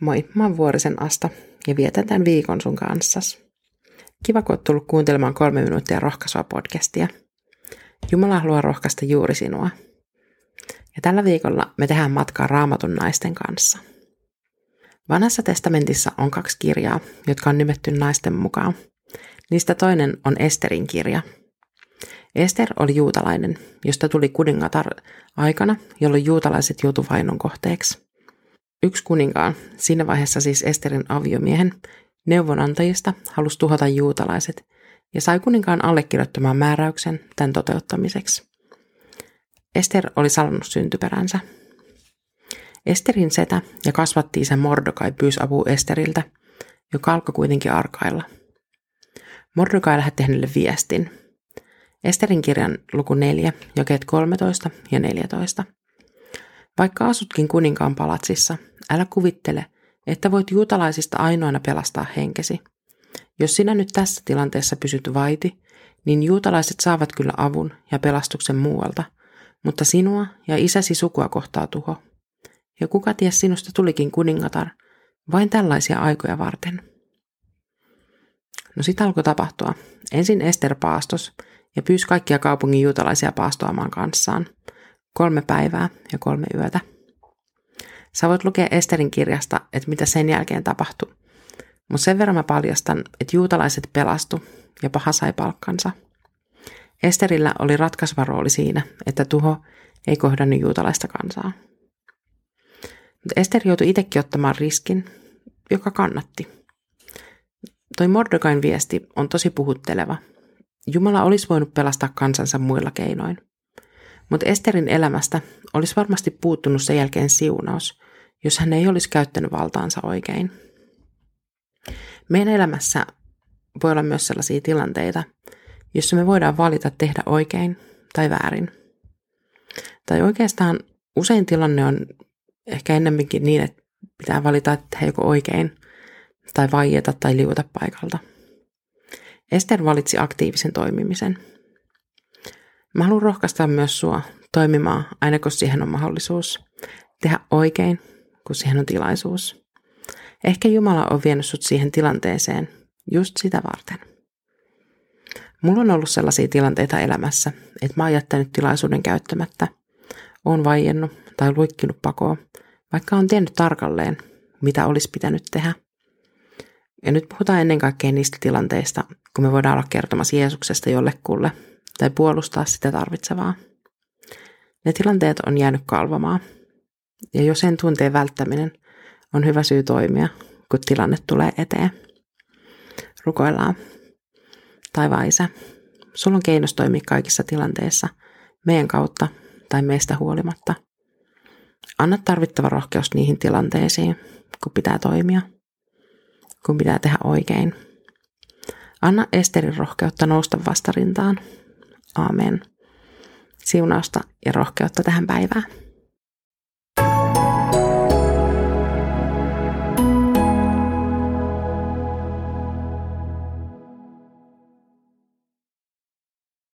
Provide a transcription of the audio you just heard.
Moi, mä oon Vuorisen Asta ja vietän tämän viikon sun kanssas. Kiva, kun oot tullut kuuntelemaan kolme minuuttia rohkaisua podcastia. Jumala haluaa rohkaista juuri sinua. Ja tällä viikolla me tehdään matkaa raamatun naisten kanssa. Vanhassa testamentissa on kaksi kirjaa, jotka on nimetty naisten mukaan. Niistä toinen on Esterin kirja. Ester oli juutalainen, josta tuli kuningatar aikana, jolloin juutalaiset joutuivat vainon kohteeksi. Yksi kuninkaan, siinä vaiheessa siis Esterin aviomiehen, neuvonantajista halusi tuhota juutalaiset ja sai kuninkaan allekirjoittamaan määräyksen tämän toteuttamiseksi. Ester oli salannut syntyperänsä. Esterin setä ja kasvatti sen Mordokai pyysi apua Esteriltä, joka alkoi kuitenkin arkailla. Mordokai lähetti hänelle viestin. Esterin kirjan luku 4, jakeet 13 ja 14. Vaikka asutkin kuninkaan palatsissa, älä kuvittele, että voit juutalaisista ainoana pelastaa henkesi. Jos sinä nyt tässä tilanteessa pysyt vaiti, niin juutalaiset saavat kyllä avun ja pelastuksen muualta, mutta sinua ja isäsi sukua kohtaa tuho. Ja kuka ties sinusta tulikin kuningatar, vain tällaisia aikoja varten. No sitä alkoi tapahtua. Ensin Ester paastos ja pyysi kaikkia kaupungin juutalaisia paastoamaan kanssaan. Kolme päivää ja kolme yötä. Sä voit lukea Esterin kirjasta, että mitä sen jälkeen tapahtui. Mutta sen verran mä paljastan, että juutalaiset pelastu ja paha sai palkkansa. Esterillä oli ratkaiseva rooli siinä, että tuho ei kohdannut juutalaista kansaa. Mutta Ester joutui itsekin ottamaan riskin, joka kannatti. Toi Mordokain viesti on tosi puhutteleva. Jumala olisi voinut pelastaa kansansa muilla keinoin. Mutta Esterin elämästä olisi varmasti puuttunut sen jälkeen siunaus, jos hän ei olisi käyttänyt valtaansa oikein. Meidän elämässä voi olla myös sellaisia tilanteita, jossa me voidaan valita tehdä oikein tai väärin. Tai oikeastaan usein tilanne on ehkä ennemminkin niin, että pitää valita, että tehdä joko oikein tai vaieta tai liuta paikalta. Ester valitsi aktiivisen toimimisen. Mä haluan rohkaista myös sua toimimaan aina kun siihen on mahdollisuus. Tehdä oikein kun siihen on tilaisuus. Ehkä Jumala on vienyt sut siihen tilanteeseen just sitä varten. Mulla on ollut sellaisia tilanteita elämässä, että mä oon jättänyt tilaisuuden käyttämättä, oon vaiennut tai luikkinut pakoon, vaikka on tiennyt tarkalleen, mitä olisi pitänyt tehdä. Ja nyt puhutaan ennen kaikkea niistä tilanteista, kun me voidaan olla kertomassa Jeesuksesta jollekulle tai puolustaa sitä tarvitsevaa. Ne tilanteet on jäänyt kalvamaan – ja jo sen tunteen välttäminen on hyvä syy toimia, kun tilanne tulee eteen. Rukoillaan. Taivaan isä, sulla on keinos toimia kaikissa tilanteissa, meidän kautta tai meistä huolimatta. Anna tarvittava rohkeus niihin tilanteisiin, kun pitää toimia, kun pitää tehdä oikein. Anna Esterin rohkeutta nousta vastarintaan. Aamen. Siunausta ja rohkeutta tähän päivään.